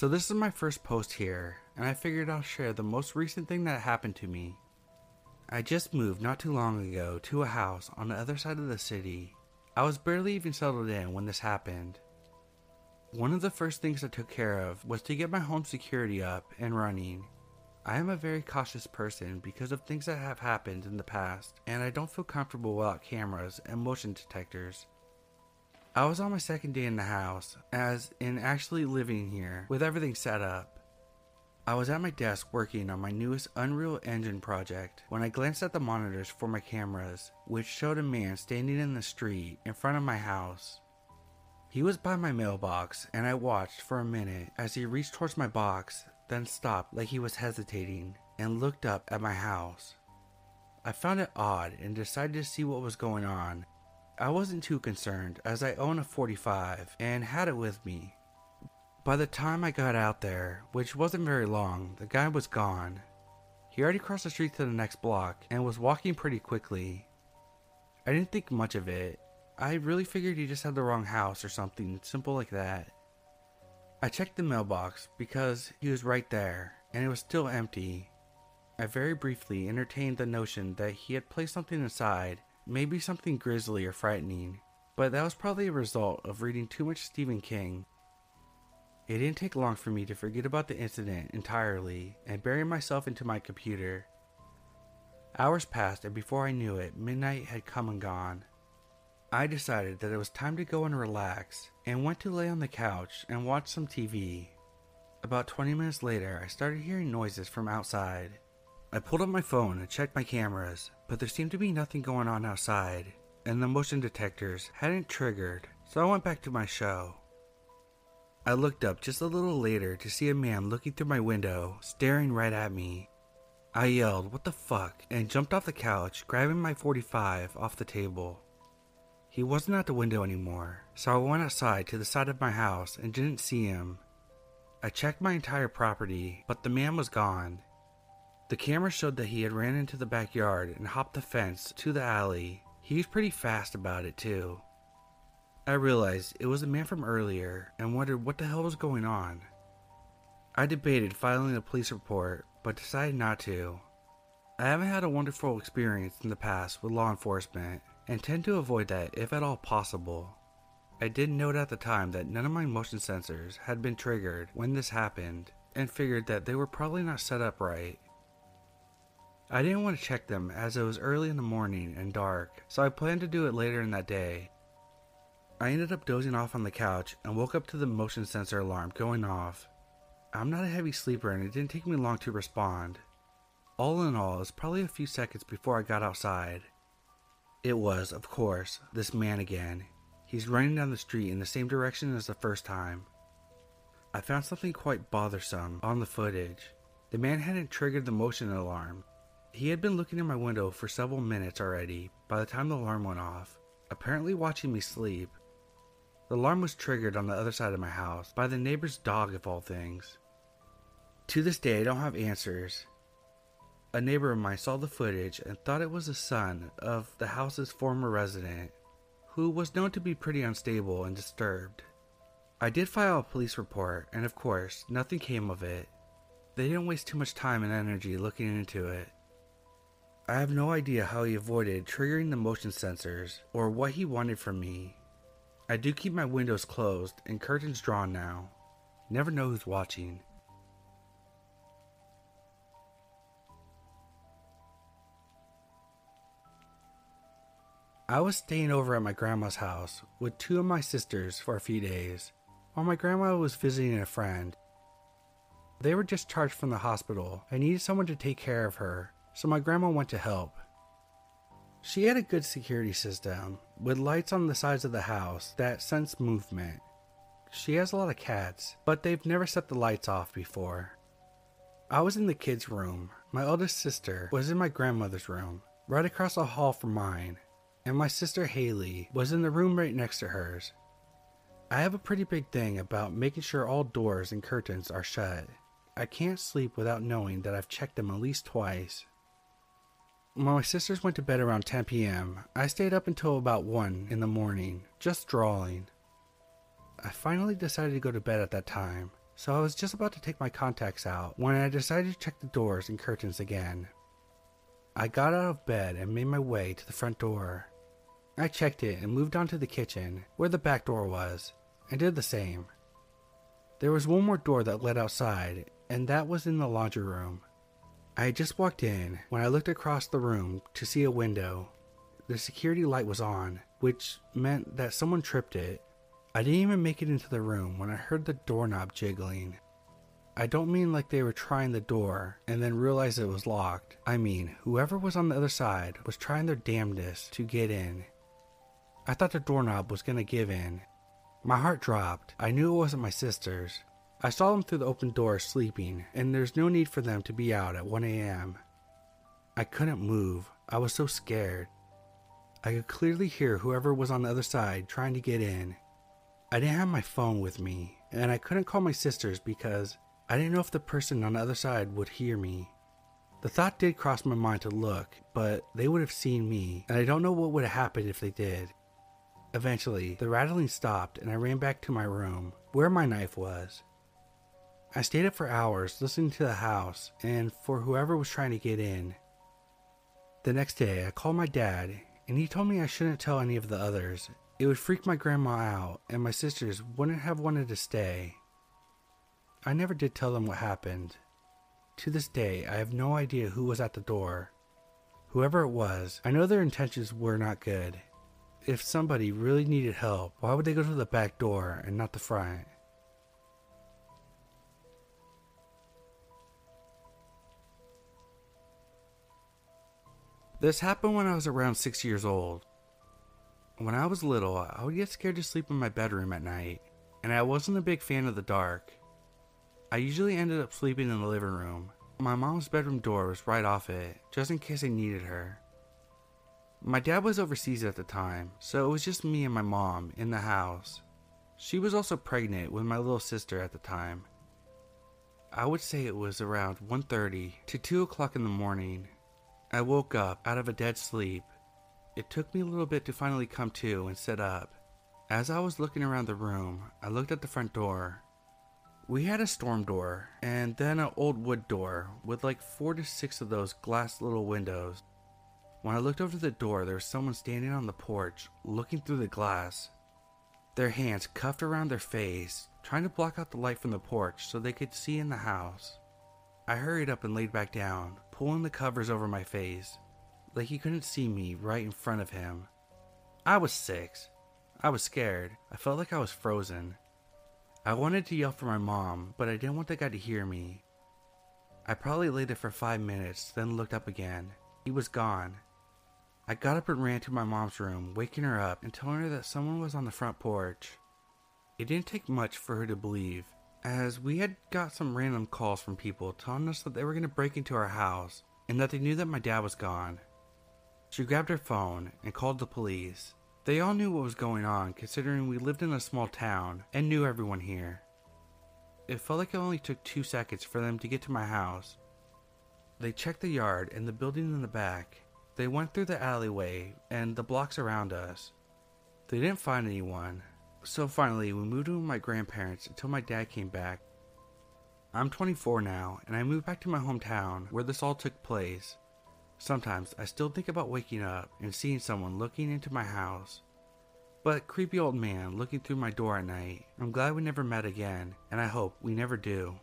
So this is my first post here, and I figured I'll share the most recent thing that happened to me. I just moved not too long ago to a house on the other side of the city. I was barely even settled in when this happened. One of the first things I took care of was to get my home security up and running. I am a very cautious person because of things that have happened in the past, and I don't feel comfortable without cameras and motion detectors. I was on my second day in the house, as in actually living here with everything set up. I was at my desk working on my newest Unreal Engine project when I glanced at the monitors for my cameras, which showed a man standing in the street in front of my house. He was by my mailbox, and I watched for a minute as he reached towards my box, then stopped like he was hesitating and looked up at my house. I found it odd and decided to see what was going on. I wasn't too concerned as I own a 45 and had it with me. By the time I got out there, which wasn't very long, the guy was gone. He already crossed the street to the next block and was walking pretty quickly. I didn't think much of it I really figured he just had the wrong house or something simple like that. I checked the mailbox because he was right there and it was still empty. I very briefly entertained the notion that he had placed something inside, maybe something grisly or frightening, but that was probably a result of reading too much Stephen King. It didn't take long for me to forget about the incident entirely and bury myself into my computer. Hours passed, and before I knew it, midnight had come and gone. I decided that it was time to go and relax and went to lay on the couch and watch some TV. About 20 minutes later, I started hearing noises from outside. I pulled up my phone and checked my cameras, but there seemed to be nothing going on outside, and the motion detectors hadn't triggered, so I went back to my show. I looked up just a little later to see a man looking through my window, staring right at me. I yelled, What the fuck? and jumped off the couch, grabbing my 45 off the table. He wasn't at the window anymore, so I went outside to the side of my house and didn't see him. I checked my entire property, but the man was gone. The camera showed that he had ran into the backyard and hopped the fence to the alley. He was pretty fast about it, too. I realized it was the man from earlier and wondered what the hell was going on. I debated filing a police report, but decided not to. I haven't had a wonderful experience in the past with law enforcement, and tend to avoid that if at all possible. I did note at the time that none of my motion sensors had been triggered when this happened, and figured that they were probably not set up right. I didn't want to check them as it was early in the morning and dark, so I planned to do it later in that day. I ended up dozing off on the couch and woke up to the motion sensor alarm going off. I'm not a heavy sleeper and it didn't take me long to respond. All in all, it was probably a few seconds before I got outside. It was, of course, this man again. He's running down the street in the same direction as the first time. I found something quite bothersome on the footage. The man hadn't triggered the motion alarm. He had been looking in my window for several minutes already by the time the alarm went off, apparently watching me sleep. The alarm was triggered on the other side of my house by the neighbor's dog, of all things. To this day, I don't have answers. A neighbor of mine saw the footage and thought it was the son of the house's former resident, who was known to be pretty unstable and disturbed. I did file a police report, and of course, nothing came of it. They didn't waste too much time and energy looking into it. I have no idea how he avoided triggering the motion sensors or what he wanted from me. I do keep my windows closed and curtains drawn now. Never know who's watching. I was staying over at my grandma's house with two of my sisters for a few days while my grandma was visiting a friend. They were discharged from the hospital and needed someone to take care of her, so my grandma went to help. She had a good security system with lights on the sides of the house that sense movement. She has a lot of cats, but they've never set the lights off before. I was in the kids' room. My oldest sister was in my grandmother's room, right across the hall from mine, and my sister Haley was in the room right next to hers. I have a pretty big thing about making sure all doors and curtains are shut. I can't sleep without knowing that I've checked them at least twice. My sisters went to bed around 10 p.m., I stayed up until about 1 in the morning, just drawing. I finally decided to go to bed at that time, so I was just about to take my contacts out when I decided to check the doors and curtains again. I got out of bed and made my way to the front door. I checked it and moved on to the kitchen, where the back door was, and did the same. There was one more door that led outside, and that was in the laundry room. I had just walked in when I looked across the room to see a window. The security light was on, which meant that someone tripped it. I didn't even make it into the room when I heard the doorknob jiggling. I don't mean like they were trying the door and then realized it was locked. I mean, whoever was on the other side was trying their damnedest to get in. I thought the doorknob was gonna give in. My heart dropped. I knew it wasn't my sisters. I saw them through the open door sleeping, and there's no need for them to be out at 1 a.m. I couldn't move. I was so scared. I could clearly hear whoever was on the other side trying to get in. I didn't have my phone with me, and I couldn't call my sisters because I didn't know if the person on the other side would hear me. The thought did cross my mind to look, but they would have seen me, and I don't know what would have happened if they did. Eventually, the rattling stopped, and I ran back to my room, where my knife was. I stayed up for hours listening to the house and for whoever was trying to get in. The next day, I called my dad, and he told me I shouldn't tell any of the others. It would freak my grandma out, and my sisters wouldn't have wanted to stay. I never did tell them what happened. To this day, I have no idea who was at the door. Whoever it was, I know their intentions were not good. If somebody really needed help, why would they go to the back door and not the front? This happened when I was around six years old. When I was little, I would get scared to sleep in my bedroom at night, and I wasn't a big fan of the dark. I usually ended up sleeping in the living room. My mom's bedroom door was right off it, just in case I needed her. My dad was overseas at the time, so it was just me and my mom in the house. She was also pregnant with my little sister at the time. I would say it was around 1:30 to 2 o'clock in the morning. I woke up out of a dead sleep. It took me a little bit to finally come to and sit up. As I was looking around the room, I looked at the front door we had a storm door and then an old wood door with like four to six of those glass little windows. When I looked over the door, there was someone standing on the porch looking through the glass. Their hands cuffed around their face, trying to block out the light from the porch so they could see in the house. I hurried up and laid back down, pulling the covers over my face, like he couldn't see me right in front of him. I was six. I was scared. I felt like I was frozen. I wanted to yell for my mom, but I didn't want the guy to hear me. I probably laid there for five minutes, then looked up again. He was gone. I got up and ran to my mom's room, waking her up and telling her that someone was on the front porch. It didn't take much for her to believe, as we had got some random calls from people telling us that they were going to break into our house and that they knew that my dad was gone. She grabbed her phone and called the police. They all knew what was going on, considering we lived in a small town and knew everyone here. It felt like it only took two seconds for them to get to my house. They checked the yard and the building in the back. They went through the alleyway and the blocks around us. They didn't find anyone, so finally we moved in with my grandparents until my dad came back. I'm 24 now, and I moved back to my hometown where this all took place. Sometimes I still think about waking up and seeing someone looking into my house. But creepy old man looking through my door at night. I'm glad we never met again, and I hope we never do.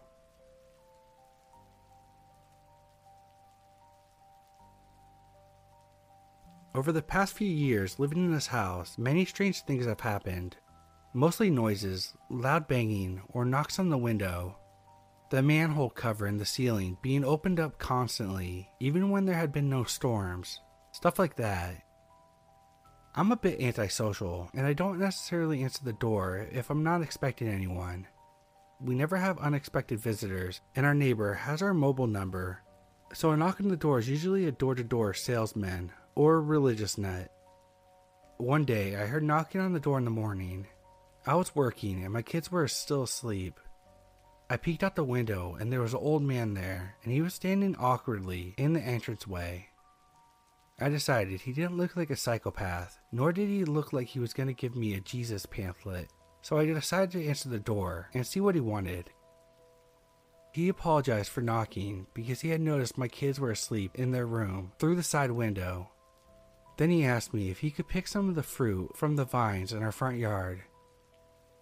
Over the past few years living in this house, many strange things have happened. Mostly noises, loud banging, or knocks on the window, the manhole cover in the ceiling being opened up constantly, even when there had been no storms. Stuff like that. I'm a bit antisocial, and I don't necessarily answer the door if I'm not expecting anyone. We never have unexpected visitors, and our neighbor has our mobile number, so a knock on the door is usually a door to door salesman or a religious nut. One day, I heard knocking on the door in the morning. I was working, and my kids were still asleep. I peeked out the window and there was an old man there, and he was standing awkwardly in the entranceway. I decided he didn't look like a psychopath, nor did he look like he was going to give me a Jesus pamphlet, so I decided to answer the door and see what he wanted. He apologized for knocking because he had noticed my kids were asleep in their room through the side window. Then he asked me if he could pick some of the fruit from the vines in our front yard.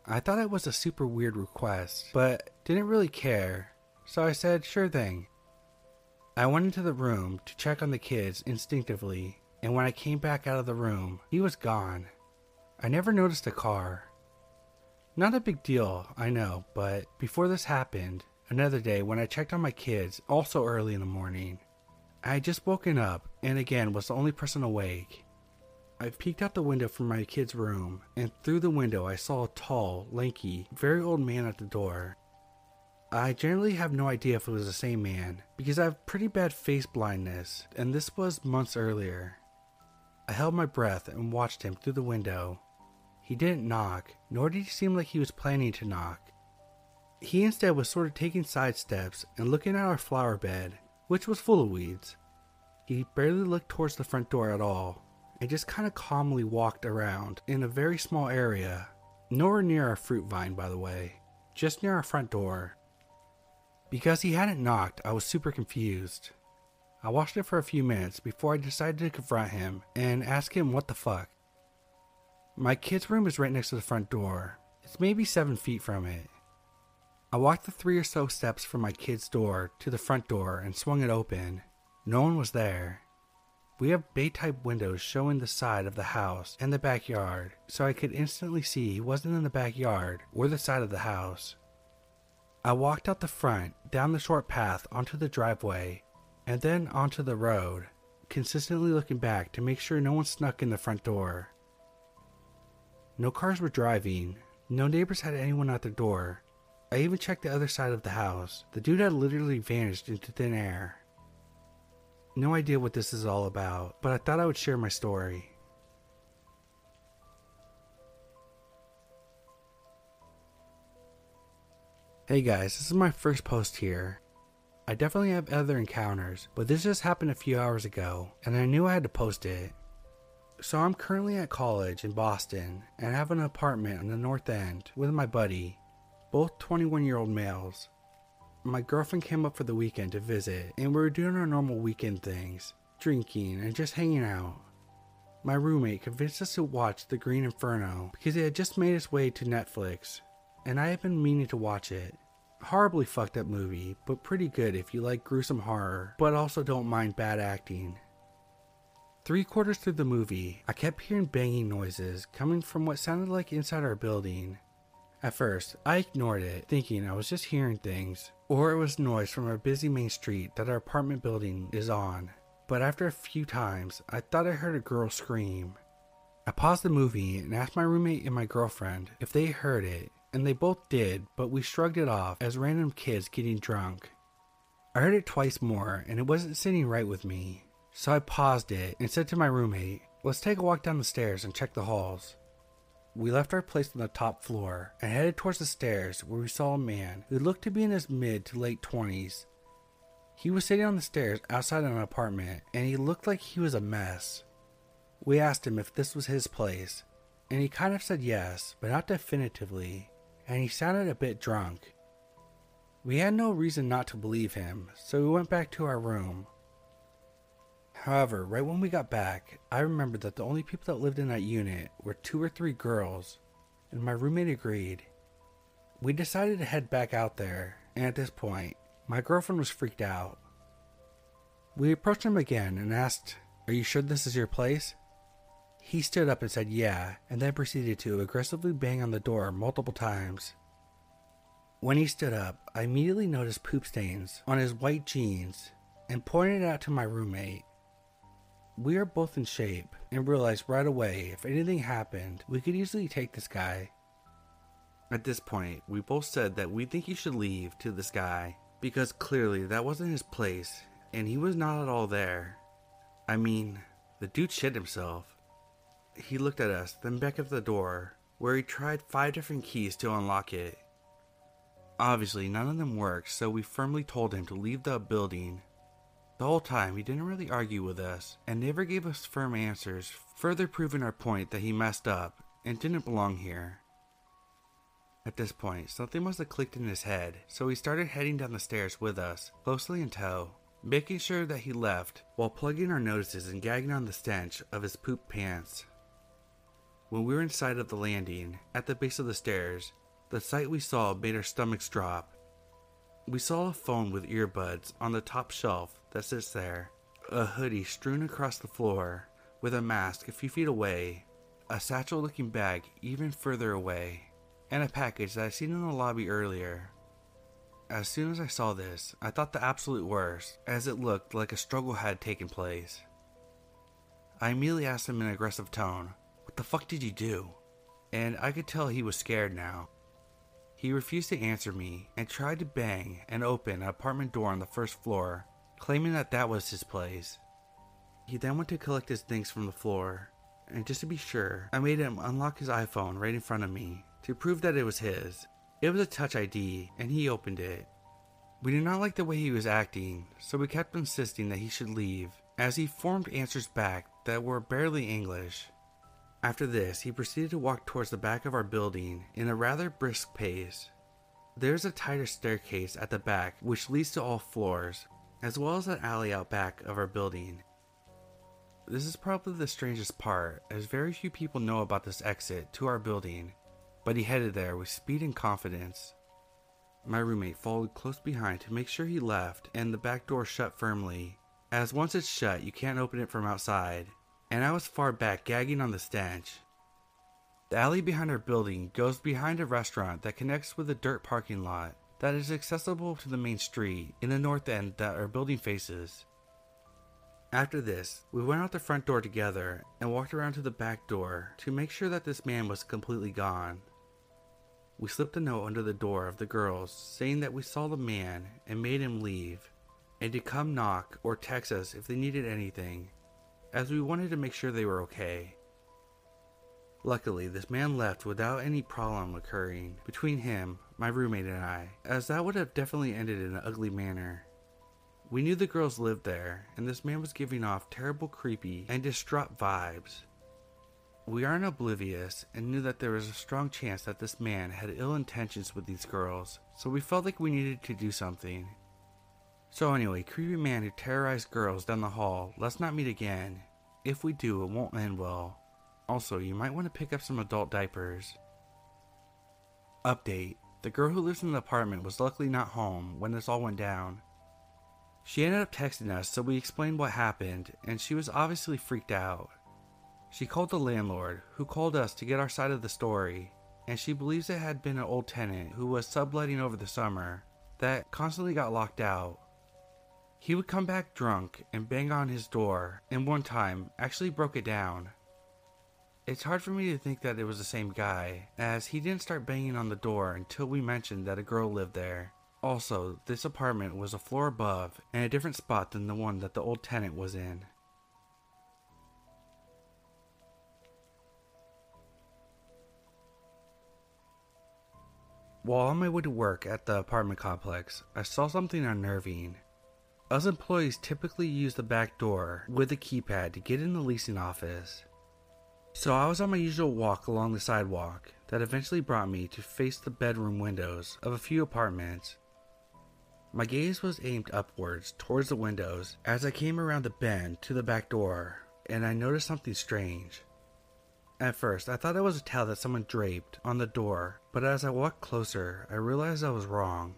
I thought it was a super weird request, but didn't really care, so I said, sure thing. I went into the room to check on the kids instinctively, and when I came back out of the room, he was gone. I never noticed a car. Not a big deal, I know, but before this happened, another day when I checked on my kids, also early in the morning, I had just woken up and again was the only person awake. I peeked out the window from my kid's room, and through the window I saw a tall, lanky, very old man at the door. I generally have no idea if it was the same man, because I have pretty bad face blindness, and this was months earlier. I held my breath and watched him through the window. He didn't knock, nor did he seem like he was planning to knock. He instead was sort of taking side steps and looking at our flower bed, which was full of weeds. He barely looked towards the front door at all, and just kind of calmly walked around in a very small area, nowhere near our fruit vine, by the way, just near our front door. Because he hadn't knocked, I was super confused. I watched it for a few minutes before I decided to confront him and ask him what the fuck. My kid's room is right next to the front door. It's maybe seven feet from it. I walked the three or so steps from my kid's door to the front door and swung it open. No one was there. We have bay type windows showing the side of the house and the backyard, so I could instantly see he wasn't in the backyard or the side of the house. I walked out the front, down the short path onto the driveway, and then onto the road, consistently looking back to make sure no one snuck in the front door. No cars were driving, no neighbors had anyone at their door. I even checked the other side of the house. The dude had literally vanished into thin air. No idea what this is all about, but I thought I would share my story. Hey guys, this is my first post here. I definitely have other encounters, but this just happened a few hours ago, and I knew I had to post it. So I'm currently at college in Boston, and I have an apartment on the north end with my buddy, both 21 year old males my girlfriend came up for the weekend to visit, and we were doing our normal weekend things drinking and just hanging out. My roommate convinced us to watch The Green Inferno because it had just made its way to Netflix, and I had been meaning to watch it. Horribly fucked up movie, but pretty good if you like gruesome horror, but also don't mind bad acting. Three quarters through the movie, I kept hearing banging noises coming from what sounded like inside our building, at first, I ignored it, thinking I was just hearing things, or it was noise from our busy main street that our apartment building is on. But after a few times, I thought I heard a girl scream. I paused the movie and asked my roommate and my girlfriend if they heard it, and they both did, but we shrugged it off as random kids getting drunk. I heard it twice more, and it wasn't sitting right with me, so I paused it and said to my roommate, Let's take a walk down the stairs and check the halls. We left our place on the top floor and headed towards the stairs where we saw a man who looked to be in his mid to late 20s. He was sitting on the stairs outside an apartment and he looked like he was a mess. We asked him if this was his place, and he kind of said yes, but not definitively, and he sounded a bit drunk. We had no reason not to believe him, so we went back to our room. However, right when we got back, I remembered that the only people that lived in that unit were two or three girls, and my roommate agreed. We decided to head back out there, and at this point, my girlfriend was freaked out. We approached him again and asked, Are you sure this is your place? He stood up and said yeah, and then proceeded to aggressively bang on the door multiple times. When he stood up, I immediately noticed poop stains on his white jeans and pointed it out to my roommate. We are both in shape and realized right away if anything happened, we could easily take this guy. At this point, we both said that we think he should leave to this guy because clearly that wasn't his place and he was not at all there. I mean, the dude shit himself. He looked at us, then back at the door, where he tried five different keys to unlock it. Obviously, none of them worked, so we firmly told him to leave the building the whole time, he didn't really argue with us and never gave us firm answers, further proving our point that he messed up and didn't belong here. At this point, something must have clicked in his head, so he started heading down the stairs with us, closely in tow, making sure that he left while plugging our noses and gagging on the stench of his poop pants. When we were inside of the landing, at the base of the stairs, the sight we saw made our stomachs drop. We saw a phone with earbuds on the top shelf that sits there, a hoodie strewn across the floor, with a mask a few feet away, a satchel looking bag even further away, and a package that I seen in the lobby earlier. As soon as I saw this, I thought the absolute worst, as it looked like a struggle had taken place. I immediately asked him in an aggressive tone, What the fuck did you do? And I could tell he was scared now. He refused to answer me and tried to bang and open an apartment door on the first floor, claiming that that was his place. He then went to collect his things from the floor, and just to be sure, I made him unlock his iPhone right in front of me to prove that it was his. It was a Touch ID, and he opened it. We did not like the way he was acting, so we kept insisting that he should leave, as he formed answers back that were barely English. After this, he proceeded to walk towards the back of our building in a rather brisk pace. There is a tighter staircase at the back which leads to all floors, as well as an alley out back of our building. This is probably the strangest part, as very few people know about this exit to our building, but he headed there with speed and confidence. My roommate followed close behind to make sure he left and the back door shut firmly, as once it's shut, you can't open it from outside, and I was far back gagging on the stench. The alley behind our building goes behind a restaurant that connects with a dirt parking lot that is accessible to the main street in the north end that our building faces. After this, we went out the front door together and walked around to the back door to make sure that this man was completely gone. We slipped a note under the door of the girls saying that we saw the man and made him leave, and to come knock or text us if they needed anything, as we wanted to make sure they were okay. Luckily, this man left without any problem occurring between him, my roommate, and I, as that would have definitely ended in an ugly manner. We knew the girls lived there, and this man was giving off terrible, creepy, and distraught vibes. We aren't oblivious and knew that there was a strong chance that this man had ill intentions with these girls, so we felt like we needed to do something. So, anyway, creepy man who terrorized girls down the hall, let's not meet again. If we do, it won't end well. Also, you might want to pick up some adult diapers. Update The girl who lives in the apartment was luckily not home when this all went down. She ended up texting us, so we explained what happened, and she was obviously freaked out. She called the landlord, who called us to get our side of the story, and she believes it had been an old tenant who was subletting over the summer that constantly got locked out. He would come back drunk and bang on his door, and one time actually broke it down. It's hard for me to think that it was the same guy, as he didn't start banging on the door until we mentioned that a girl lived there. Also, this apartment was a floor above and a different spot than the one that the old tenant was in. While on my way to work at the apartment complex, I saw something unnerving. Us employees typically use the back door with a keypad to get in the leasing office. So I was on my usual walk along the sidewalk that eventually brought me to face the bedroom windows of a few apartments my gaze was aimed upwards towards the windows as I came around the bend to the back door, and I noticed something strange. At first, I thought it was a towel that someone draped on the door, but as I walked closer, I realized I was wrong.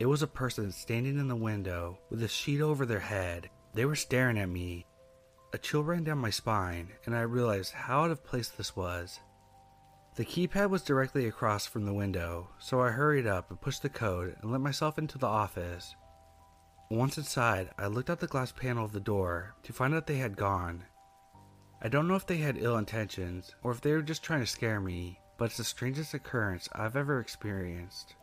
It was a person standing in the window with a sheet over their head. They were staring at me. A chill ran down my spine, and I realized how out of place this was. The keypad was directly across from the window, so I hurried up and pushed the code and let myself into the office. Once inside, I looked out the glass panel of the door to find out they had gone. I don't know if they had ill intentions or if they were just trying to scare me, but it's the strangest occurrence I've ever experienced.